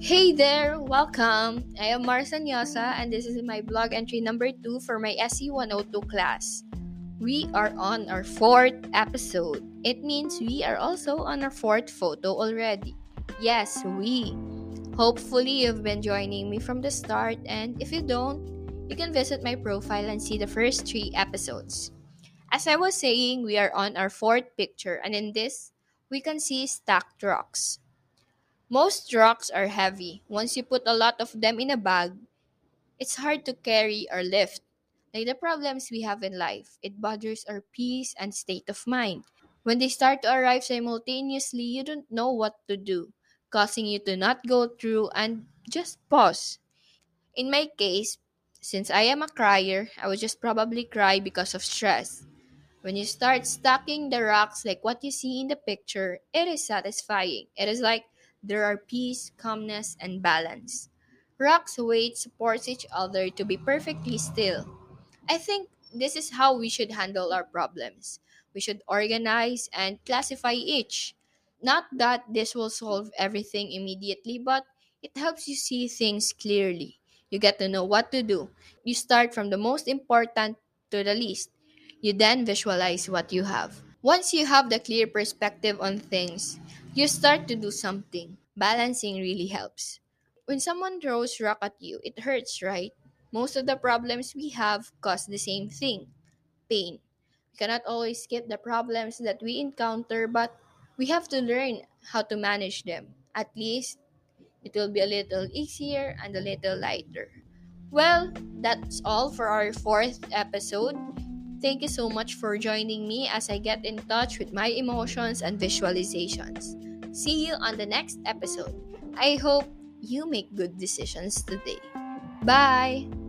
Hey there, welcome. I am Marsan Yosa and this is my blog entry number 2 for my SE 102 class. We are on our fourth episode. It means we are also on our fourth photo already. Yes, we. Hopefully, you've been joining me from the start, and if you don't, you can visit my profile and see the first three episodes. As I was saying, we are on our fourth picture, and in this, we can see stacked rocks. Most rocks are heavy. Once you put a lot of them in a bag, it's hard to carry or lift. Like the problems we have in life, it bothers our peace and state of mind. When they start to arrive simultaneously, you don't know what to do, causing you to not go through and just pause. In my case, since I am a crier, I would just probably cry because of stress. When you start stacking the rocks like what you see in the picture, it is satisfying. It is like there are peace, calmness, and balance. Rocks' weight supports each other to be perfectly still. I think this is how we should handle our problems. We should organize and classify each. Not that this will solve everything immediately, but it helps you see things clearly. You get to know what to do. You start from the most important to the least. You then visualize what you have. Once you have the clear perspective on things, you start to do something. Balancing really helps. When someone throws rock at you, it hurts, right? Most of the problems we have cause the same thing pain. We cannot always skip the problems that we encounter, but we have to learn how to manage them. At least it will be a little easier and a little lighter. Well, that's all for our fourth episode. Thank you so much for joining me as I get in touch with my emotions and visualizations. See you on the next episode. I hope you make good decisions today. Bye!